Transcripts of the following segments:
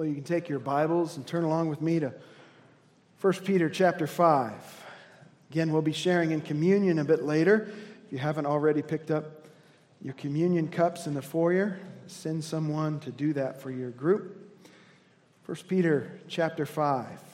Well, you can take your Bibles and turn along with me to 1 Peter chapter 5. Again, we'll be sharing in communion a bit later. If you haven't already picked up your communion cups in the foyer, send someone to do that for your group. 1 Peter chapter 5.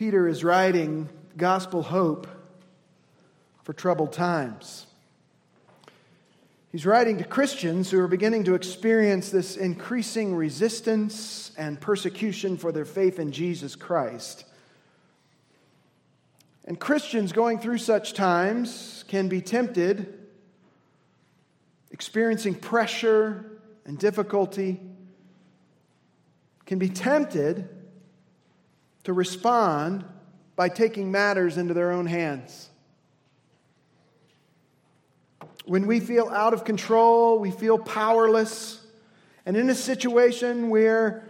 Peter is writing gospel hope for troubled times. He's writing to Christians who are beginning to experience this increasing resistance and persecution for their faith in Jesus Christ. And Christians going through such times can be tempted, experiencing pressure and difficulty, can be tempted to respond by taking matters into their own hands. When we feel out of control, we feel powerless, and in a situation where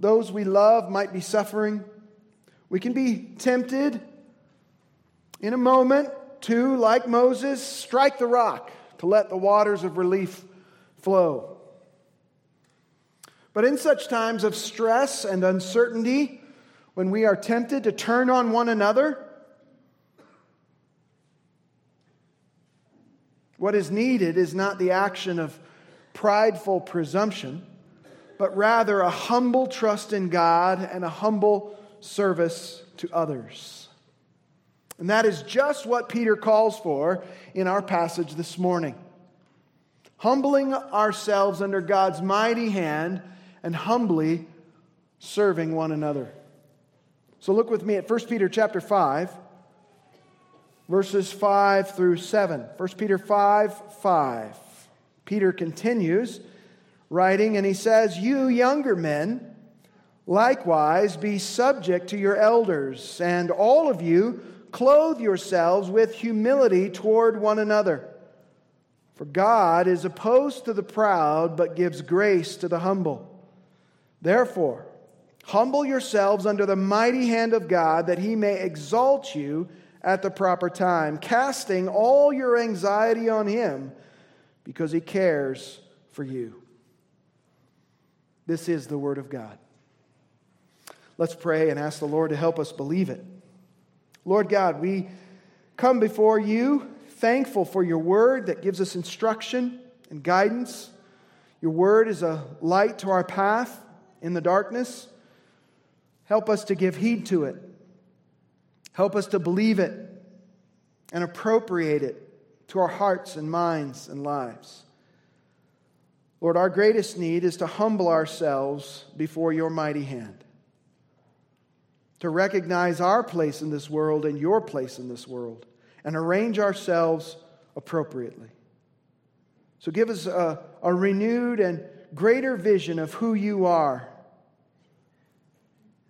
those we love might be suffering, we can be tempted in a moment to, like Moses, strike the rock to let the waters of relief flow. But in such times of stress and uncertainty, when we are tempted to turn on one another, what is needed is not the action of prideful presumption, but rather a humble trust in God and a humble service to others. And that is just what Peter calls for in our passage this morning. Humbling ourselves under God's mighty hand and humbly serving one another. So look with me at 1 Peter chapter 5 verses 5 through 7. 1 Peter 5 5. Peter continues writing and he says, "You younger men likewise be subject to your elders, and all of you clothe yourselves with humility toward one another." For God is opposed to the proud, but gives grace to the humble. Therefore, humble yourselves under the mighty hand of God, that he may exalt you at the proper time, casting all your anxiety on him, because he cares for you. This is the word of God. Let's pray and ask the Lord to help us believe it. Lord God, we come before you thankful for your word that gives us instruction and guidance. Your word is a light to our path in the darkness. Help us to give heed to it. Help us to believe it and appropriate it to our hearts and minds and lives. Lord, our greatest need is to humble ourselves before your mighty hand, to recognize our place in this world and your place in this world, and arrange ourselves appropriately. So give us a, a renewed and greater vision of who you are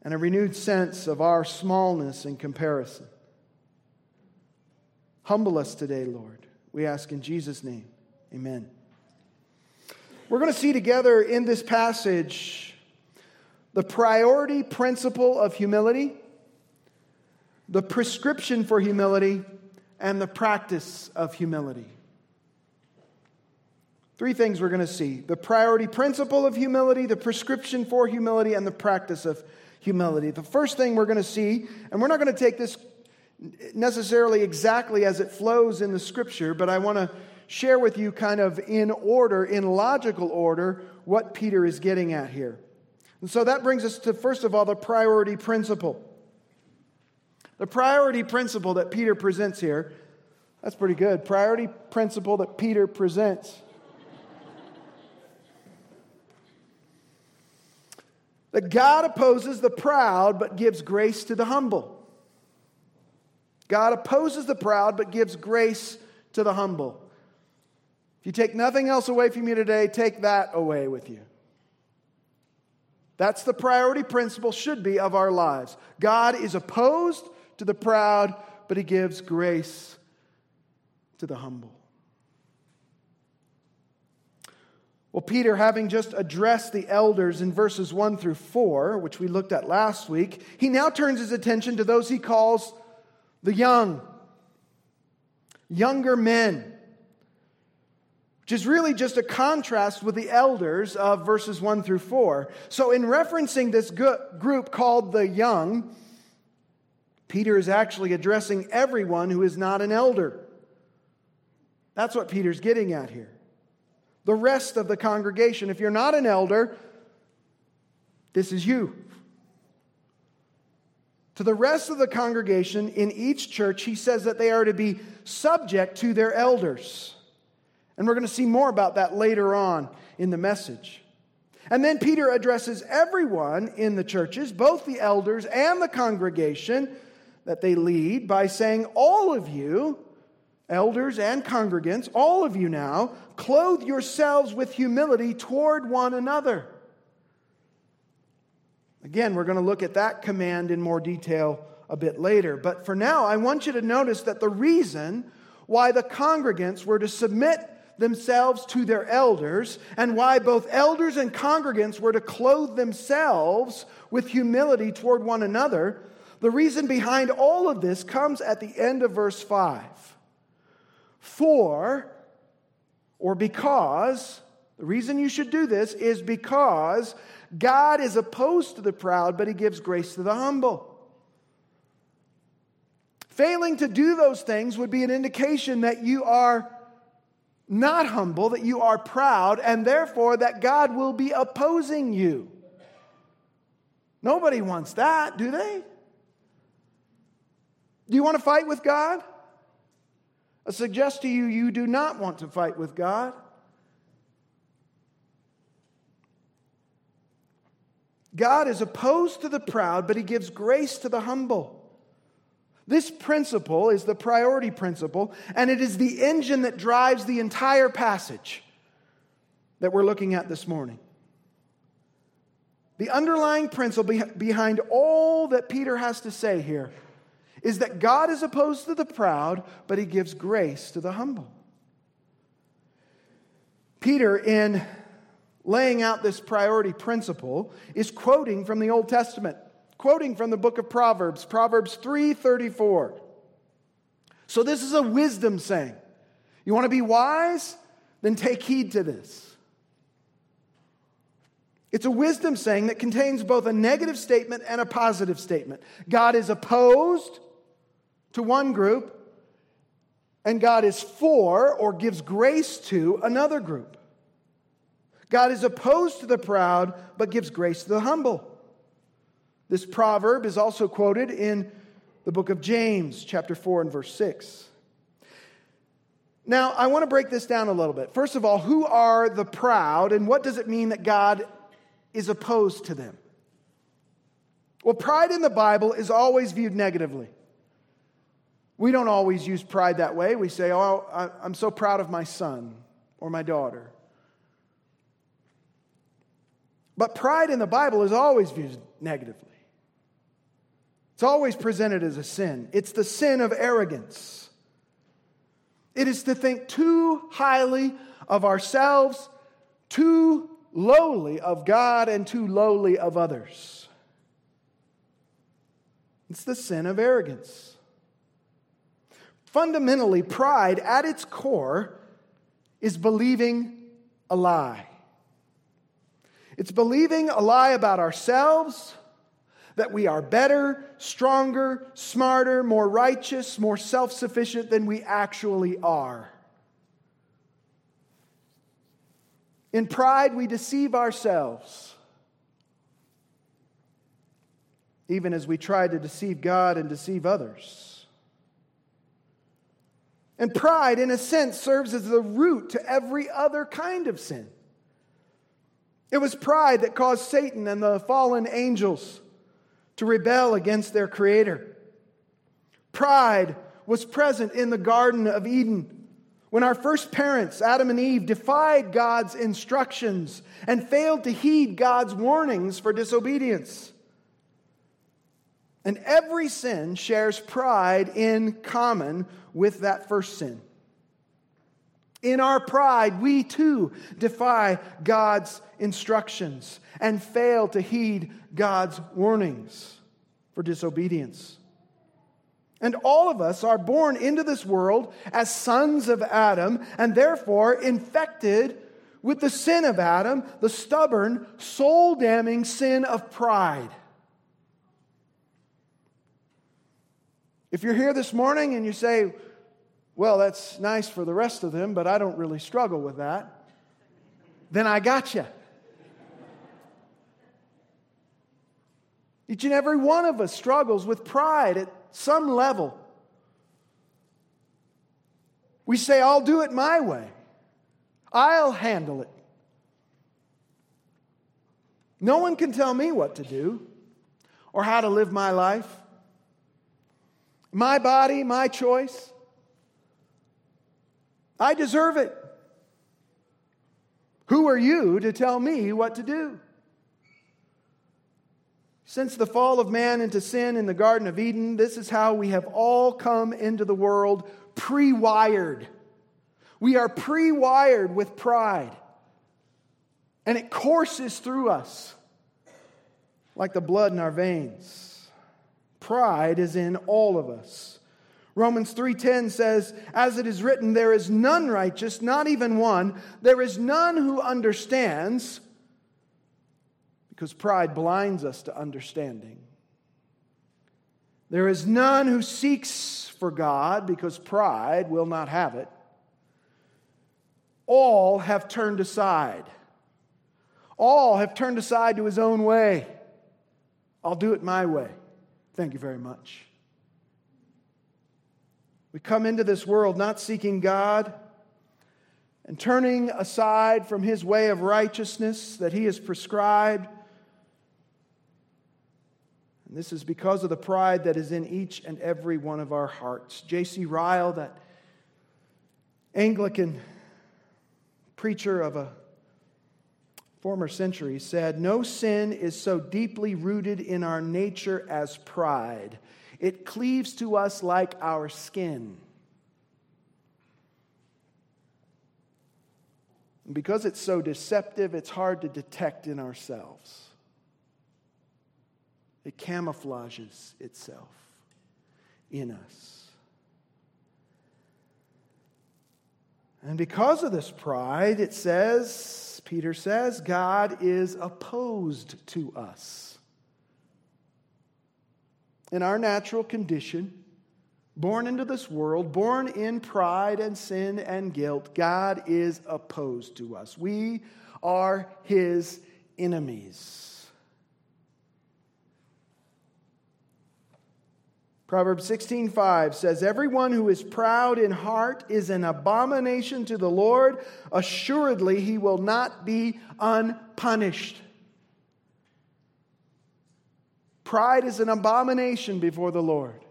and a renewed sense of our smallness in comparison. Humble us today, Lord. We ask in Jesus' name. Amen. We're going to see together in this passage the priority principle of humility, the prescription for humility, and the practice of humility. Three things we're going to see the priority principle of humility, the prescription for humility, and the practice of humility. The first thing we're going to see, and we're not going to take this necessarily exactly as it flows in the scripture, but I want to share with you kind of in order, in logical order, what Peter is getting at here. And so that brings us to, first of all, the priority principle. The priority principle that Peter presents here, that's pretty good. Priority principle that Peter presents. That God opposes the proud but gives grace to the humble. God opposes the proud but gives grace to the humble. If you take nothing else away from you today, take that away with you. That's the priority principle, should be, of our lives. God is opposed to the proud, but He gives grace to the humble. Well, Peter, having just addressed the elders in verses 1 through 4, which we looked at last week, he now turns his attention to those he calls the young, younger men, which is really just a contrast with the elders of verses 1 through 4. So, in referencing this group called the young, Peter is actually addressing everyone who is not an elder. That's what Peter's getting at here the rest of the congregation. If you're not an elder, this is you. To the rest of the congregation in each church, he says that they are to be subject to their elders. And we're going to see more about that later on in the message. And then Peter addresses everyone in the churches, both the elders and the congregation that they lead, by saying, All of you elders and congregants, all of you now, clothe yourselves with humility toward one another. Again, we're going to look at that command in more detail a bit later. But for now, I want you to notice that the reason why the congregants were to submit themselves to their elders and why both elders and congregants were to clothe themselves with humility toward one another, the reason behind all of this comes at the end of verse 5. For, or because, the reason you should do this is because God is opposed to the proud, but he gives grace to the humble. Failing to do those things would be an indication that you are not humble, that you are proud, and therefore that God will be opposing you. Nobody wants that, do they? Do you want to fight with God? I suggest to you, you do not want to fight with God. God is opposed to the proud, but he gives grace to the humble. This principle is the priority principle, and it is the engine that drives the entire passage that we're looking at this morning. The underlying principle behind all that Peter has to say here is that God is opposed to the proud, but he gives grace to the humble. Peter, in laying out this priority principle, is quoting from the Old Testament, quoting from the book of Proverbs, Proverbs 3:34. So this is a wisdom saying. You want to be wise? Then take heed to this. It's a wisdom saying that contains both a negative statement and a positive statement. God is opposed to one group, and God is for or gives grace to another group. God is opposed to the proud, but gives grace to the humble. This proverb is also quoted in the book of James, chapter 4 and verse 6. Now, I want to break this down a little bit. First of all, who are the proud, and what does it mean that God is opposed to them? Well, pride in the Bible is always viewed negatively. We don't always use pride that way. We say, Oh, I'm so proud of my son or my daughter. But pride in the Bible is always viewed negatively. It's always presented as a sin. It's the sin of arrogance. It is to think too highly of ourselves, too lowly of God, and too lowly of others. It's the sin of arrogance. Fundamentally, pride at its core is believing a lie. It's believing a lie about ourselves, that we are better, stronger, smarter, more righteous, more self sufficient than we actually are. In pride, we deceive ourselves, even as we try to deceive God and deceive others. And pride, in a sense, serves as the root to every other kind of sin. It was pride that caused Satan and the fallen angels to rebel against their Creator. Pride was present in the Garden of Eden when our first parents, Adam and Eve, defied God's instructions and failed to heed God's warnings for disobedience. And every sin shares pride in common with that first sin. In our pride, we too defy God's instructions and fail to heed God's warnings for disobedience. And all of us are born into this world as sons of Adam and therefore infected with the sin of Adam, the stubborn, soul damning sin of pride. If you're here this morning and you say, well, that's nice for the rest of them, but I don't really struggle with that, then I got you. Each and every one of us struggles with pride at some level. We say, I'll do it my way, I'll handle it. No one can tell me what to do or how to live my life. My body, my choice. I deserve it. Who are you to tell me what to do? Since the fall of man into sin in the Garden of Eden, this is how we have all come into the world pre wired. We are pre wired with pride, and it courses through us like the blood in our veins. Pride is in all of us. Romans 3:10 says, "As it is written, there is none righteous, not even one. There is none who understands." Because pride blinds us to understanding. There is none who seeks for God because pride will not have it. All have turned aside. All have turned aside to his own way. I'll do it my way. Thank you very much. We come into this world not seeking God and turning aside from his way of righteousness that he has prescribed. And this is because of the pride that is in each and every one of our hearts. J.C. Ryle, that Anglican preacher of a former century said, No sin is so deeply rooted in our nature as pride. It cleaves to us like our skin. And because it's so deceptive, it's hard to detect in ourselves. It camouflages itself in us. And because of this pride, it says, Peter says, God is opposed to us. In our natural condition, born into this world, born in pride and sin and guilt, God is opposed to us. We are his enemies. Proverbs 16:5 says everyone who is proud in heart is an abomination to the Lord. Assuredly he will not be unpunished. Pride is an abomination before the Lord.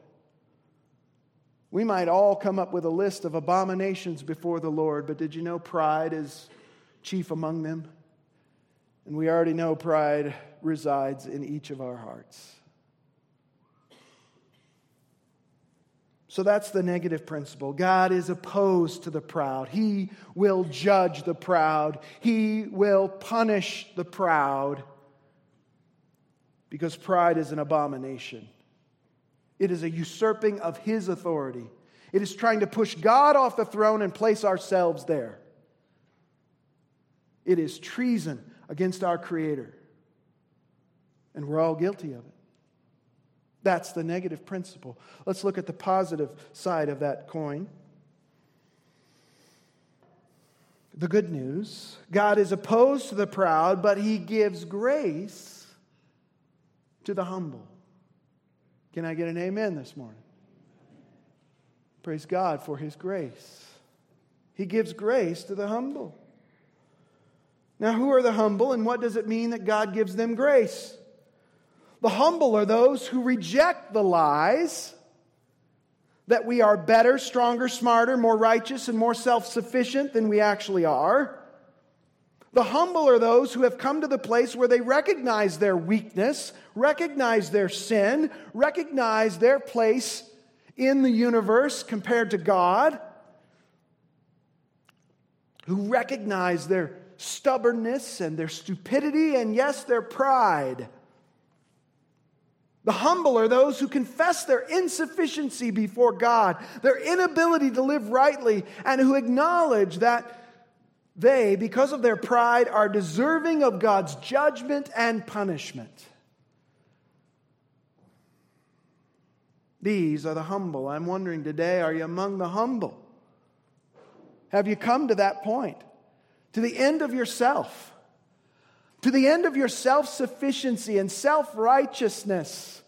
We might all come up with a list of abominations before the Lord but did you know pride is chief among them? And we already know pride resides in each of our hearts So that's the negative principle. God is opposed to the proud. He will judge the proud. He will punish the proud because pride is an abomination. It is a usurping of His authority. It is trying to push God off the throne and place ourselves there. It is treason against our Creator. And we're all guilty of it. That's the negative principle. Let's look at the positive side of that coin. The good news God is opposed to the proud, but he gives grace to the humble. Can I get an amen this morning? Praise God for his grace. He gives grace to the humble. Now, who are the humble, and what does it mean that God gives them grace? The humble are those who reject the lies that we are better, stronger, smarter, more righteous, and more self sufficient than we actually are. The humble are those who have come to the place where they recognize their weakness, recognize their sin, recognize their place in the universe compared to God. who recognize their stubbornness and their stupidity and, yes, their pride. The humble are those who confess their insufficiency before God, their inability to live rightly, and who acknowledge that they, because of their pride, are deserving of God's judgment and punishment. These are the humble. I'm wondering today, are you among the humble? Have you come to that point? To the end of yourself? To the end of your self sufficiency and self righteousness?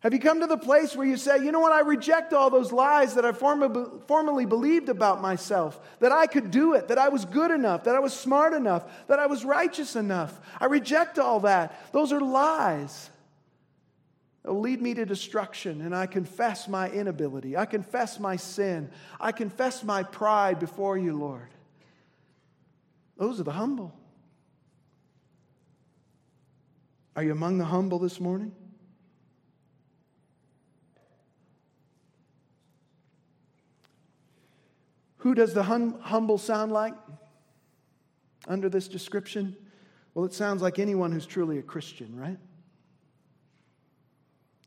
Have you come to the place where you say, you know what, I reject all those lies that I formerly believed about myself, that I could do it, that I was good enough, that I was smart enough, that I was righteous enough? I reject all that. Those are lies. They'll lead me to destruction, and I confess my inability. I confess my sin. I confess my pride before you, Lord. Those are the humble. Are you among the humble this morning? Who does the hum- humble sound like under this description? Well, it sounds like anyone who's truly a Christian, right?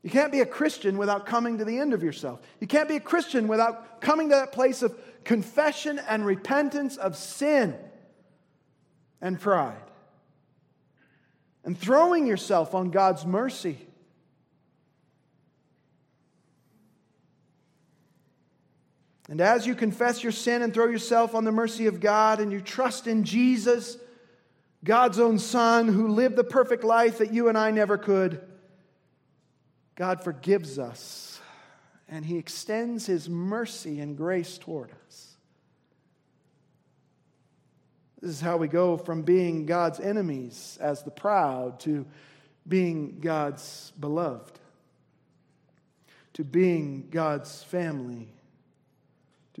You can't be a Christian without coming to the end of yourself. You can't be a Christian without coming to that place of confession and repentance of sin and pride and throwing yourself on God's mercy And as you confess your sin and throw yourself on the mercy of God and you trust in Jesus, God's own Son, who lived the perfect life that you and I never could, God forgives us and He extends His mercy and grace toward us. This is how we go from being God's enemies as the proud to being God's beloved, to being God's family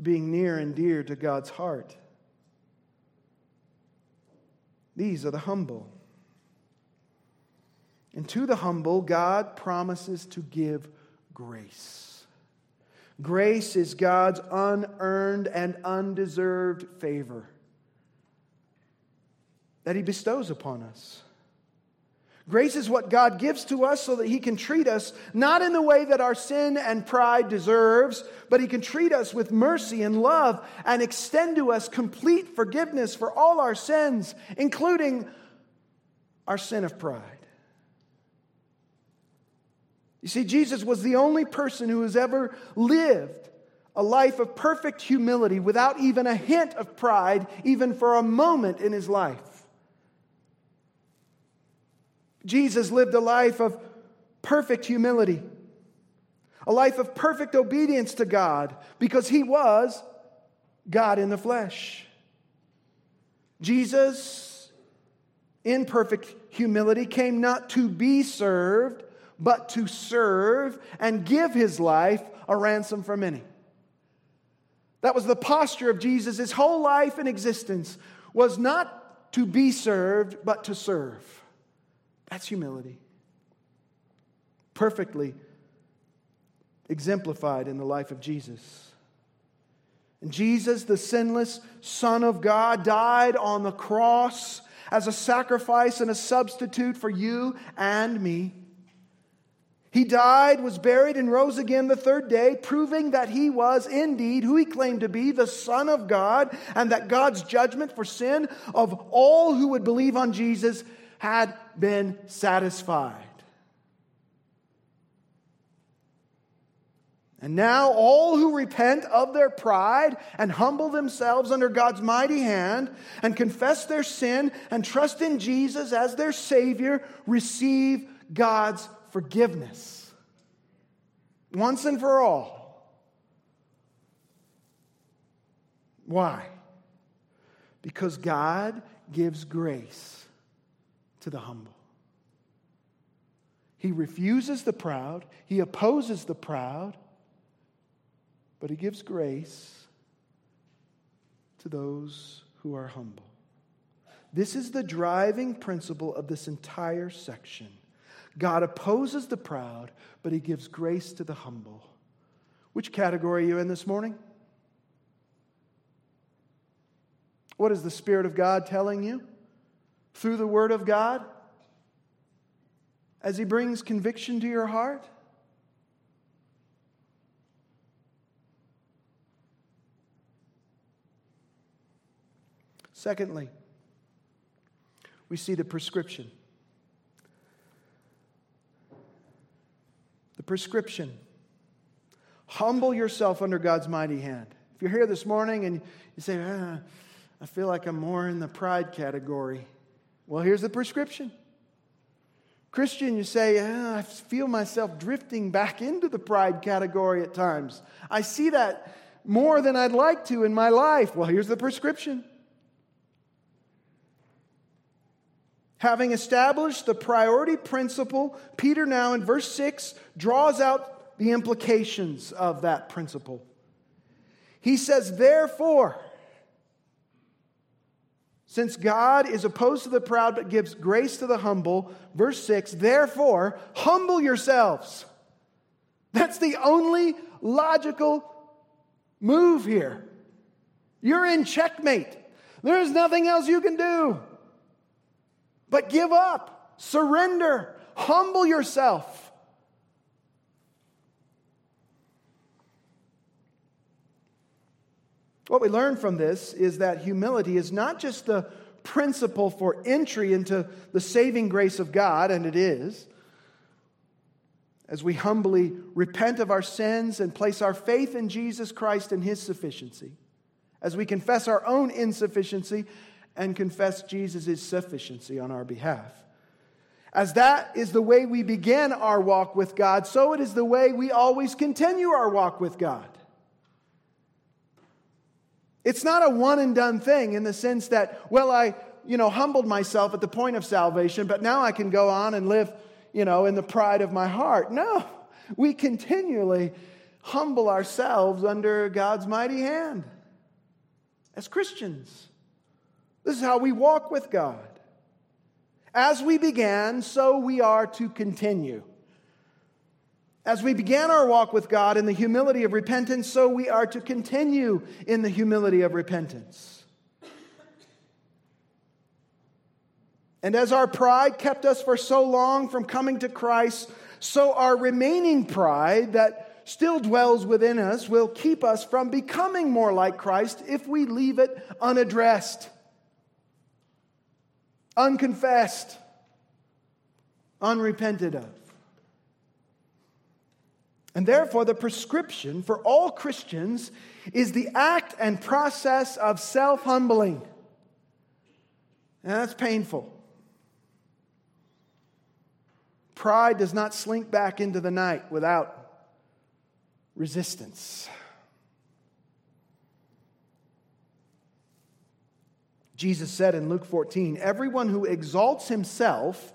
to being near and dear to God's heart. These are the humble. And to the humble, God promises to give grace. Grace is God's unearned and undeserved favor that He bestows upon us. Grace is what God gives to us so that He can treat us not in the way that our sin and pride deserves, but He can treat us with mercy and love and extend to us complete forgiveness for all our sins, including our sin of pride. You see, Jesus was the only person who has ever lived a life of perfect humility without even a hint of pride, even for a moment in his life. Jesus lived a life of perfect humility, a life of perfect obedience to God because he was God in the flesh. Jesus, in perfect humility, came not to be served, but to serve and give his life a ransom for many. That was the posture of Jesus. His whole life and existence was not to be served, but to serve. That's humility. Perfectly exemplified in the life of Jesus. And Jesus, the sinless Son of God, died on the cross as a sacrifice and a substitute for you and me. He died, was buried, and rose again the third day, proving that he was indeed who he claimed to be, the Son of God, and that God's judgment for sin of all who would believe on Jesus had been satisfied. And now, all who repent of their pride and humble themselves under God's mighty hand and confess their sin and trust in Jesus as their Savior receive God's forgiveness once and for all. Why? Because God gives grace to the humble. He refuses the proud, he opposes the proud, but he gives grace to those who are humble. This is the driving principle of this entire section. God opposes the proud, but he gives grace to the humble. Which category are you in this morning? What is the Spirit of God telling you? Through the Word of God? As He brings conviction to your heart? Secondly, we see the prescription. The prescription. Humble yourself under God's mighty hand. If you're here this morning and you say, ah, I feel like I'm more in the pride category, well, here's the prescription. Christian, you say, ah, I feel myself drifting back into the pride category at times. I see that more than I'd like to in my life. Well, here's the prescription Having established the priority principle, Peter now in verse 6 draws out the implications of that principle. He says, Therefore, since God is opposed to the proud but gives grace to the humble, verse 6, therefore, humble yourselves. That's the only logical move here. You're in checkmate. There's nothing else you can do. But give up, surrender, humble yourself. What we learn from this is that humility is not just the principle for entry into the saving grace of God, and it is. As we humbly repent of our sins and place our faith in Jesus Christ and His sufficiency, as we confess our own insufficiency and confess Jesus' sufficiency on our behalf. As that is the way we begin our walk with God, so it is the way we always continue our walk with God. It's not a one and done thing in the sense that, well, I, you know, humbled myself at the point of salvation, but now I can go on and live, you know, in the pride of my heart. No, we continually humble ourselves under God's mighty hand as Christians. This is how we walk with God. As we began, so we are to continue. As we began our walk with God in the humility of repentance, so we are to continue in the humility of repentance. And as our pride kept us for so long from coming to Christ, so our remaining pride that still dwells within us will keep us from becoming more like Christ if we leave it unaddressed unconfessed, unrepented of. And therefore, the prescription for all Christians is the act and process of self humbling. And that's painful. Pride does not slink back into the night without resistance. Jesus said in Luke 14, Everyone who exalts himself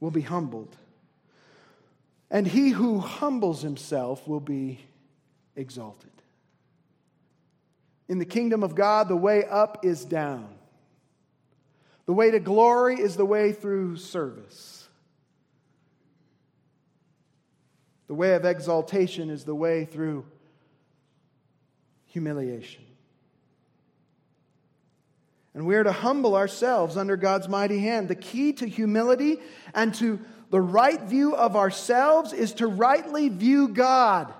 will be humbled, and he who humbles himself will be exalted. In the kingdom of God, the way up is down. The way to glory is the way through service. The way of exaltation is the way through humiliation. And we are to humble ourselves under God's mighty hand. The key to humility and to the right view of ourselves is to rightly view God.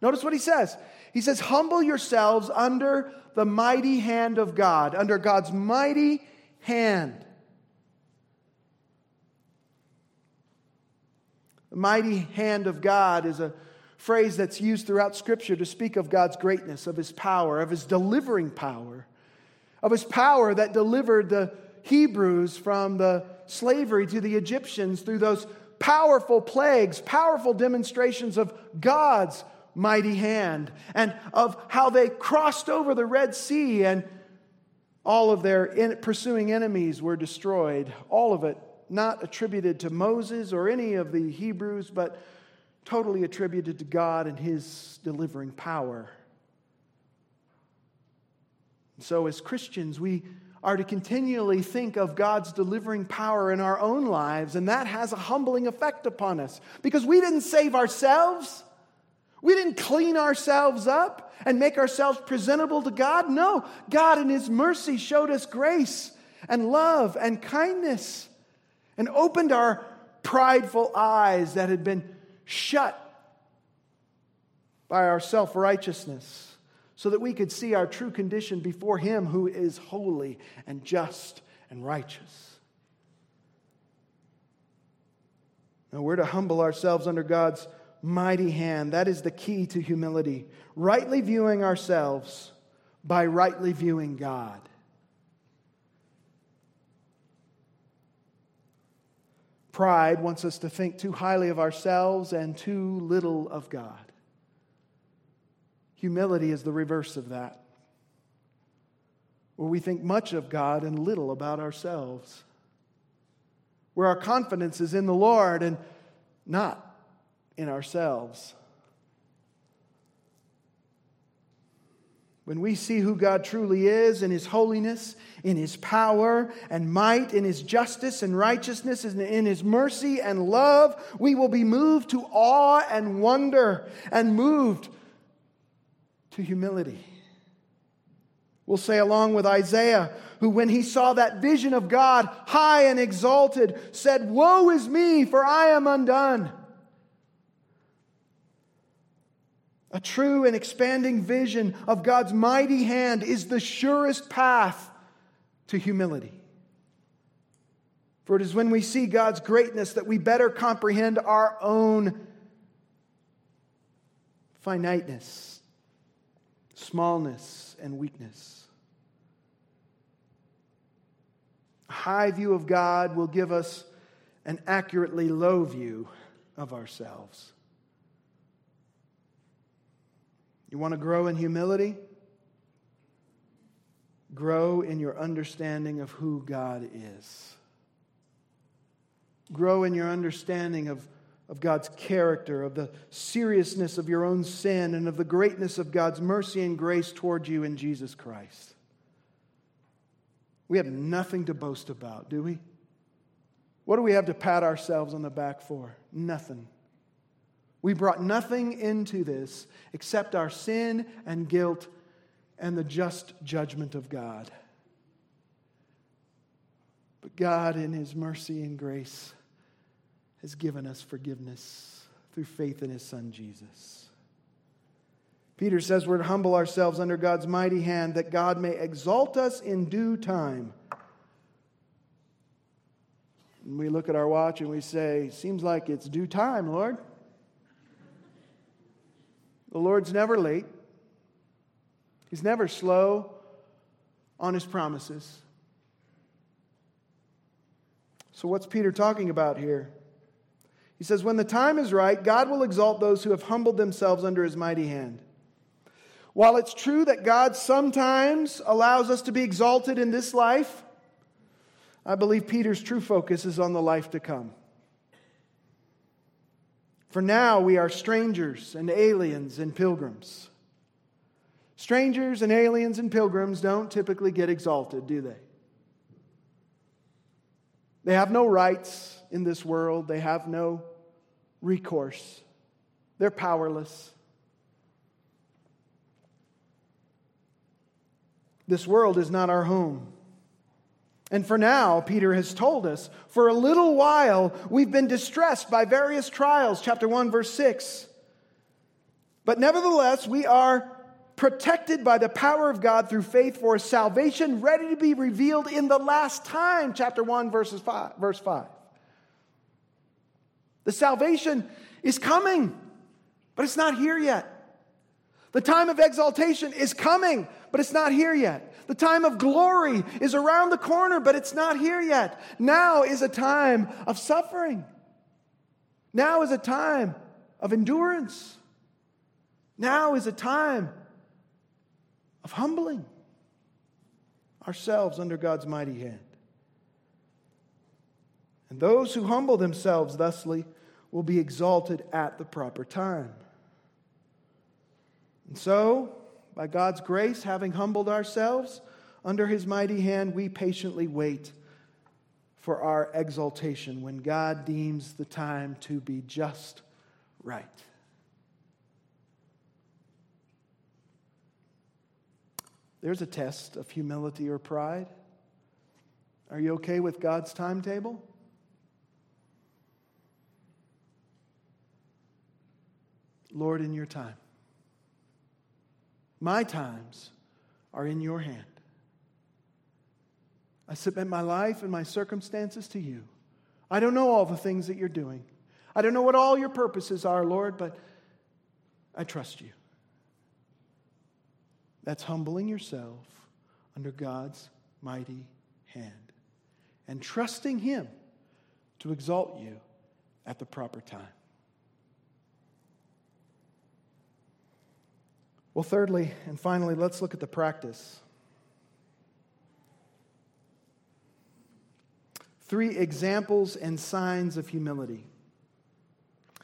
Notice what he says. He says, Humble yourselves under the mighty hand of God, under God's mighty hand. The mighty hand of God is a phrase that's used throughout Scripture to speak of God's greatness, of his power, of his delivering power of his power that delivered the Hebrews from the slavery to the Egyptians through those powerful plagues, powerful demonstrations of God's mighty hand, and of how they crossed over the Red Sea and all of their in, pursuing enemies were destroyed. All of it not attributed to Moses or any of the Hebrews, but totally attributed to God and his delivering power. So, as Christians, we are to continually think of God's delivering power in our own lives, and that has a humbling effect upon us because we didn't save ourselves. We didn't clean ourselves up and make ourselves presentable to God. No, God in His mercy showed us grace and love and kindness and opened our prideful eyes that had been shut by our self righteousness so that we could see our true condition before Him who is holy and just and righteous. Now, we're to humble ourselves under God's mighty hand. That is the key to humility. Rightly viewing ourselves by rightly viewing God. Pride wants us to think too highly of ourselves and too little of God. Humility is the reverse of that, where we think much of God and little about ourselves, where our confidence is in the Lord and not in ourselves. When we see who God truly is in His holiness, in His power and might, in His justice and righteousness, and in His mercy and love, we will be moved to awe and wonder and moved to humility. We'll say, along with Isaiah, who, when he saw that vision of God high and exalted, said, Woe is me, for I am undone. A true and expanding vision of God's mighty hand is the surest path to humility. For it is when we see God's greatness that we better comprehend our own finiteness, smallness, and weakness. A high view of God will give us an accurately low view of ourselves. You want to grow in humility? Grow in your understanding of who God is. Grow in your understanding of, of God's character, of the seriousness of your own sin, and of the greatness of God's mercy and grace toward you in Jesus Christ. We have nothing to boast about, do we? What do we have to pat ourselves on the back for? Nothing. We brought nothing into this except our sin and guilt and the just judgment of God. But God, in His mercy and grace, has given us forgiveness through faith in His Son Jesus. Peter says we're to humble ourselves under God's mighty hand that God may exalt us in due time. And we look at our watch and we say, Seems like it's due time, Lord. The Lord's never late, He's never slow on His promises. So, what's Peter talking about here? He says, When the time is right, God will exalt those who have humbled themselves under His mighty hand. While it's true that God sometimes allows us to be exalted in this life, I believe Peter's true focus is on the life to come. For now we are strangers and aliens and pilgrims. Strangers and aliens and pilgrims don't typically get exalted, do they? They have no rights in this world, they have no recourse, they're powerless. This world is not our home. And for now, Peter has told us, for a little while we've been distressed by various trials, chapter 1, verse 6. But nevertheless, we are protected by the power of God through faith for salvation ready to be revealed in the last time, chapter 1, verses 5, verse 5. The salvation is coming, but it's not here yet. The time of exaltation is coming, but it's not here yet. The time of glory is around the corner, but it's not here yet. Now is a time of suffering. Now is a time of endurance. Now is a time of humbling ourselves under God's mighty hand. And those who humble themselves thusly will be exalted at the proper time. And so, by God's grace, having humbled ourselves under his mighty hand, we patiently wait for our exaltation when God deems the time to be just right. There's a test of humility or pride. Are you okay with God's timetable? Lord, in your time. My times are in your hand. I submit my life and my circumstances to you. I don't know all the things that you're doing. I don't know what all your purposes are, Lord, but I trust you. That's humbling yourself under God's mighty hand and trusting Him to exalt you at the proper time. Well, thirdly and finally, let's look at the practice. Three examples and signs of humility.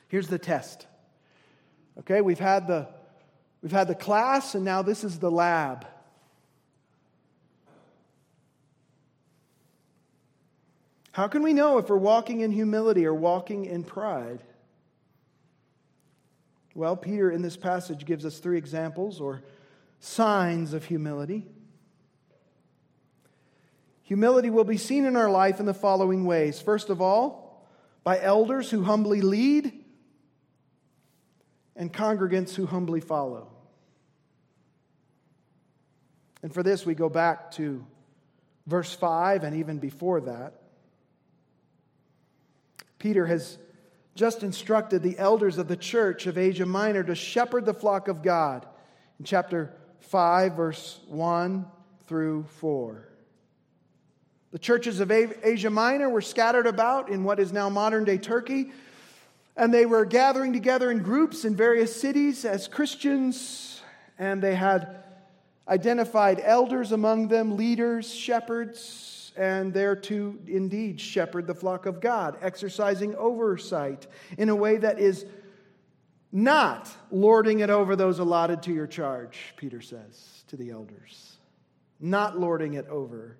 Here's the test. Okay, we've had the we've had the class and now this is the lab. How can we know if we're walking in humility or walking in pride? Well, Peter in this passage gives us three examples or signs of humility. Humility will be seen in our life in the following ways. First of all, by elders who humbly lead and congregants who humbly follow. And for this, we go back to verse 5 and even before that. Peter has just instructed the elders of the church of Asia Minor to shepherd the flock of God in chapter 5, verse 1 through 4. The churches of Asia Minor were scattered about in what is now modern day Turkey, and they were gathering together in groups in various cities as Christians, and they had identified elders among them, leaders, shepherds, and there to indeed shepherd the flock of God, exercising oversight in a way that is not lording it over those allotted to your charge, Peter says to the elders. Not lording it over.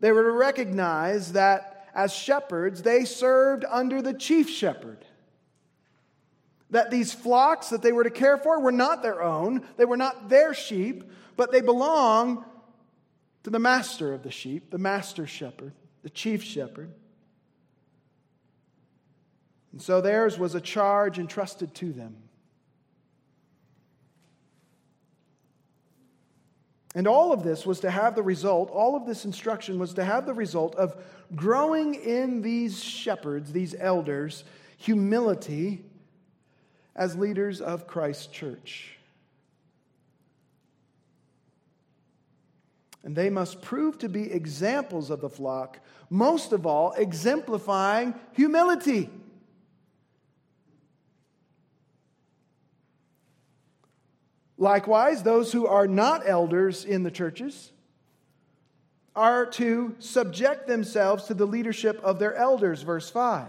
They were to recognize that as shepherds, they served under the chief shepherd. That these flocks that they were to care for were not their own, they were not their sheep, but they belong to the master of the sheep, the master shepherd, the chief shepherd. And so theirs was a charge entrusted to them. And all of this was to have the result, all of this instruction was to have the result of growing in these shepherds, these elders, humility as leaders of Christ's church. And they must prove to be examples of the flock, most of all, exemplifying humility. Likewise, those who are not elders in the churches are to subject themselves to the leadership of their elders, verse 5.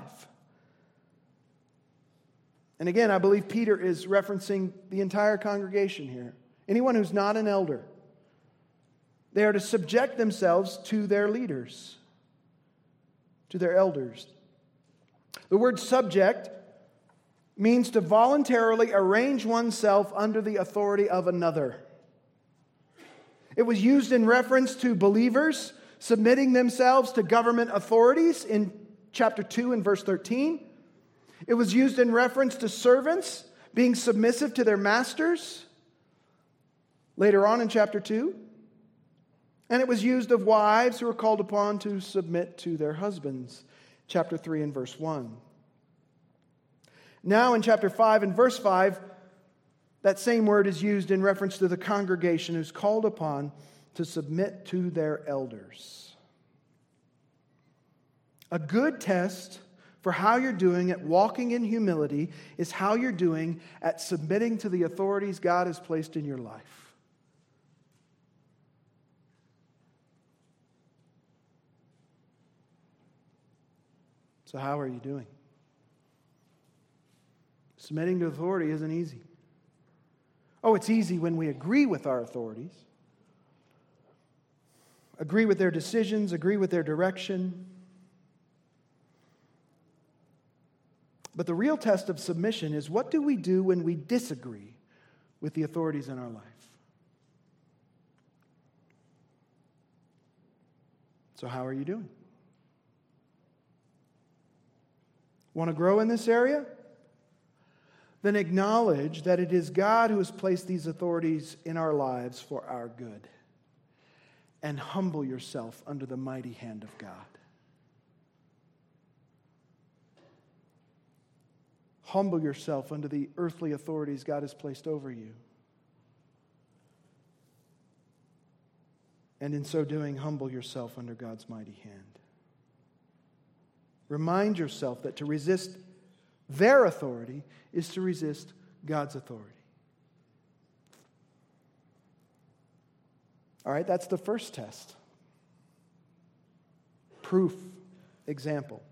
And again, I believe Peter is referencing the entire congregation here. Anyone who's not an elder. They are to subject themselves to their leaders, to their elders. The word subject means to voluntarily arrange oneself under the authority of another. It was used in reference to believers submitting themselves to government authorities in chapter 2 and verse 13. It was used in reference to servants being submissive to their masters later on in chapter 2. And it was used of wives who were called upon to submit to their husbands. Chapter 3 and verse 1. Now, in chapter 5 and verse 5, that same word is used in reference to the congregation who's called upon to submit to their elders. A good test for how you're doing at walking in humility is how you're doing at submitting to the authorities God has placed in your life. So, how are you doing? Submitting to authority isn't easy. Oh, it's easy when we agree with our authorities, agree with their decisions, agree with their direction. But the real test of submission is what do we do when we disagree with the authorities in our life? So, how are you doing? Want to grow in this area? Then acknowledge that it is God who has placed these authorities in our lives for our good. And humble yourself under the mighty hand of God. Humble yourself under the earthly authorities God has placed over you. And in so doing, humble yourself under God's mighty hand. Remind yourself that to resist their authority is to resist God's authority. All right, that's the first test. Proof, example.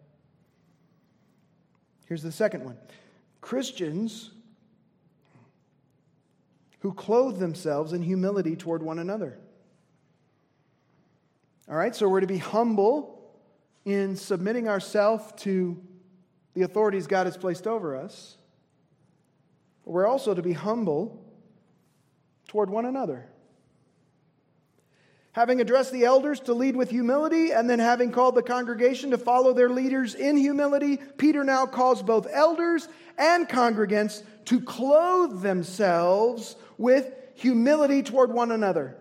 Here's the second one Christians who clothe themselves in humility toward one another. All right, so we're to be humble in submitting ourselves to the authorities God has placed over us. But we're also to be humble toward one another. Having addressed the elders to lead with humility, and then having called the congregation to follow their leaders in humility, Peter now calls both elders and congregants to clothe themselves with humility toward one another.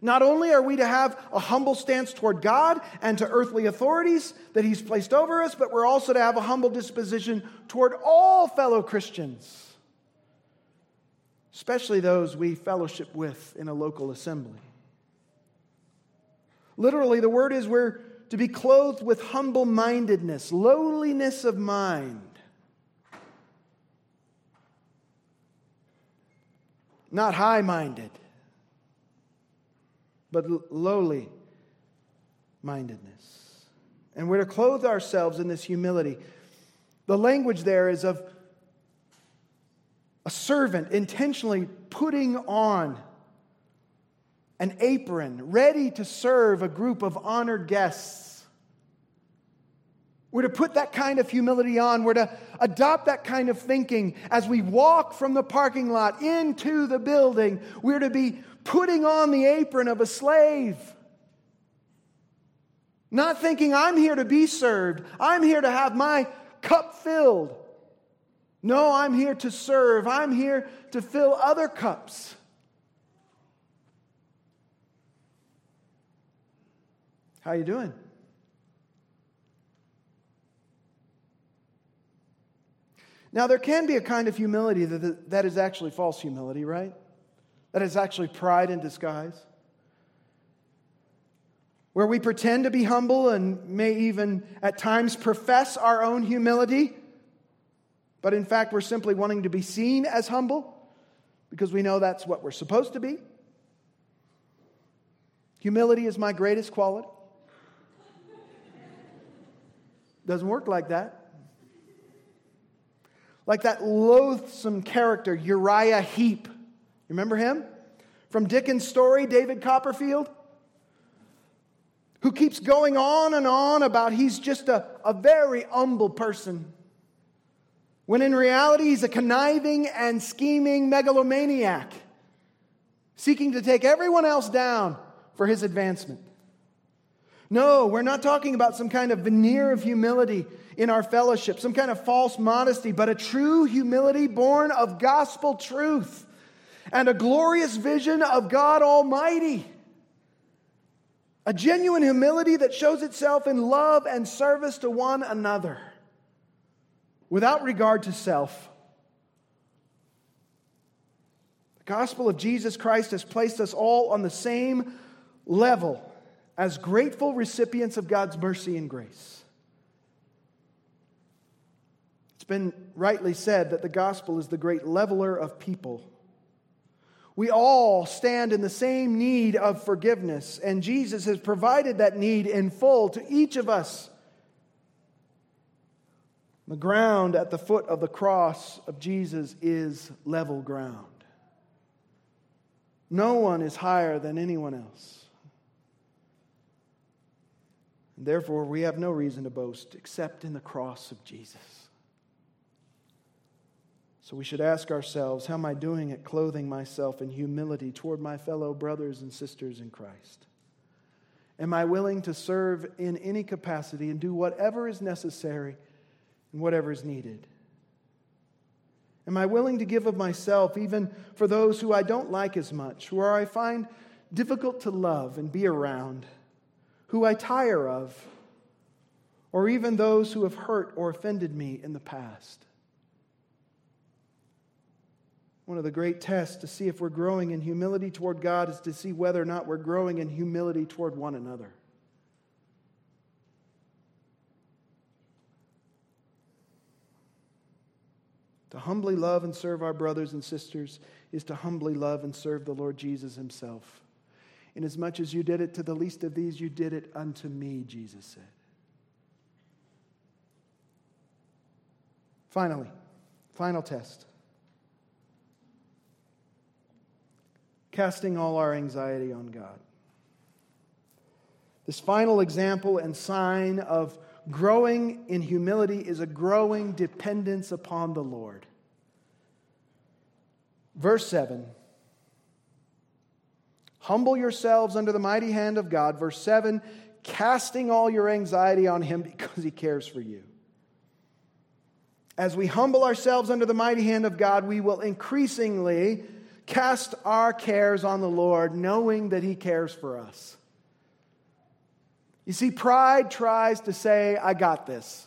Not only are we to have a humble stance toward God and to earthly authorities that He's placed over us, but we're also to have a humble disposition toward all fellow Christians, especially those we fellowship with in a local assembly. Literally, the word is we're to be clothed with humble mindedness, lowliness of mind. Not high minded but lowly mindedness. And we're to clothe ourselves in this humility. The language there is of a servant intentionally putting on an apron, ready to serve a group of honored guests. We're to put that kind of humility on. We're to adopt that kind of thinking as we walk from the parking lot into the building. We're to be putting on the apron of a slave. Not thinking, I'm here to be served, I'm here to have my cup filled. No, I'm here to serve, I'm here to fill other cups. How you doing? Now, there can be a kind of humility that, that is actually false humility, right? That is actually pride in disguise. Where we pretend to be humble and may even at times profess our own humility, but in fact we're simply wanting to be seen as humble because we know that's what we're supposed to be. Humility is my greatest quality. Doesn't work like that. Like that loathsome character, Uriah Heep Remember him? From Dickens' story, David Copperfield, who keeps going on and on about he's just a, a very humble person. When in reality, he's a conniving and scheming megalomaniac, seeking to take everyone else down for his advancement. No, we're not talking about some kind of veneer of humility in our fellowship, some kind of false modesty, but a true humility born of gospel truth and a glorious vision of God Almighty. A genuine humility that shows itself in love and service to one another without regard to self. The gospel of Jesus Christ has placed us all on the same level as grateful recipients of God's mercy and grace. It's been rightly said that the gospel is the great leveler of people. We all stand in the same need of forgiveness, and Jesus has provided that need in full to each of us. The ground at the foot of the cross of Jesus is level ground. No one is higher than anyone else. And therefore, we have no reason to boast except in the cross of Jesus. So we should ask ourselves how am I doing at clothing myself in humility toward my fellow brothers and sisters in Christ? Am I willing to serve in any capacity and do whatever is necessary and whatever is needed? Am I willing to give of myself even for those who I don't like as much, who I find difficult to love and be around, who I tire of, or even those who have hurt or offended me in the past? One of the great tests to see if we're growing in humility toward God is to see whether or not we're growing in humility toward one another. To humbly love and serve our brothers and sisters is to humbly love and serve the Lord Jesus himself. Inasmuch as you did it to the least of these, you did it unto me, Jesus said. Finally, final test. Casting all our anxiety on God. This final example and sign of growing in humility is a growing dependence upon the Lord. Verse 7 Humble yourselves under the mighty hand of God. Verse 7 Casting all your anxiety on Him because He cares for you. As we humble ourselves under the mighty hand of God, we will increasingly cast our cares on the Lord, knowing that He cares for us. You see, pride tries to say, I got this.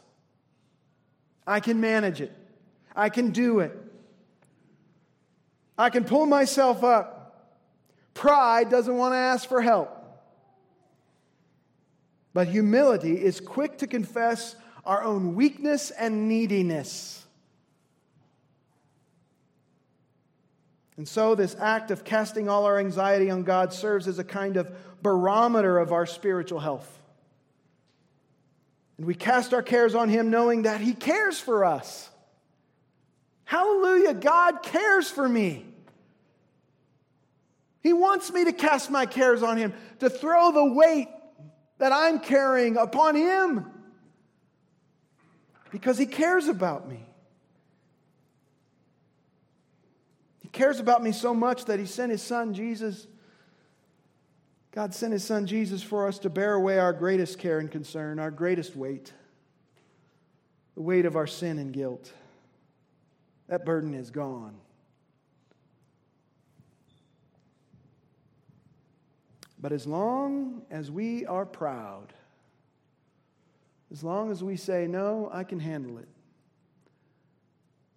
I can manage it. I can do it. I can pull myself up. Pride doesn't want to ask for help. But humility is quick to confess our own weakness and neediness. And so, this act of casting all our anxiety on God serves as a kind of barometer of our spiritual health. And we cast our cares on Him knowing that He cares for us. Hallelujah, God cares for me. He wants me to cast my cares on Him, to throw the weight that I'm carrying upon Him because He cares about me. Cares about me so much that he sent his son Jesus. God sent his son Jesus for us to bear away our greatest care and concern, our greatest weight, the weight of our sin and guilt. That burden is gone. But as long as we are proud, as long as we say, No, I can handle it,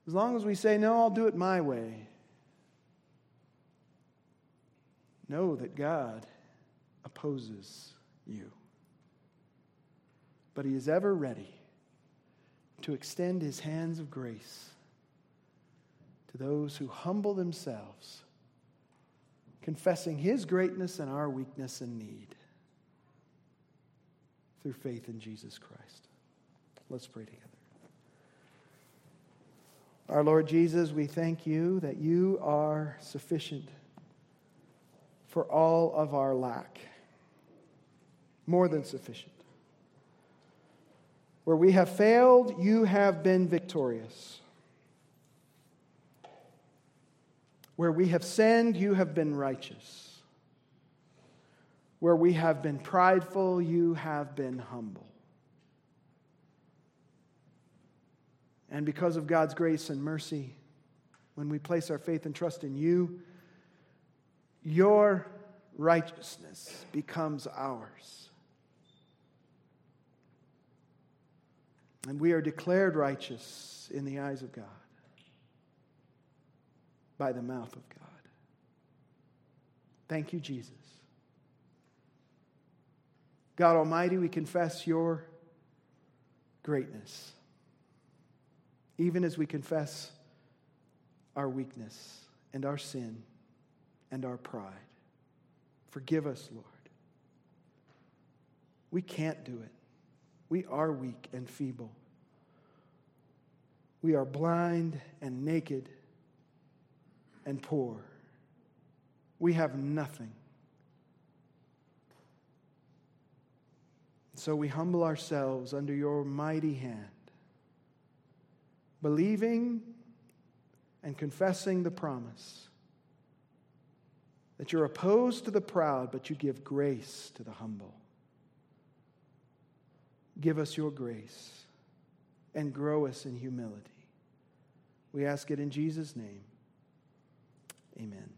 as long as we say, No, I'll do it my way, Know that God opposes you. But He is ever ready to extend His hands of grace to those who humble themselves, confessing His greatness and our weakness and need through faith in Jesus Christ. Let's pray together. Our Lord Jesus, we thank you that you are sufficient for all of our lack. More than sufficient. Where we have failed, you have been victorious. Where we have sinned, you have been righteous. Where we have been prideful, you have been humble. And because of God's grace and mercy, when we place our faith and trust in you, your righteousness becomes ours. And we are declared righteous in the eyes of God by the mouth of God. Thank you, Jesus. God Almighty, we confess your greatness, even as we confess our weakness and our sin and our pride. Forgive us, Lord. We can't do it. We are weak and feeble. We are blind and naked and poor. We have nothing. So we humble ourselves under your mighty hand, believing and confessing the promise that you're opposed to the proud, but you give grace to the humble. Give us your grace and grow us in humility. We ask it in Jesus' name. Amen.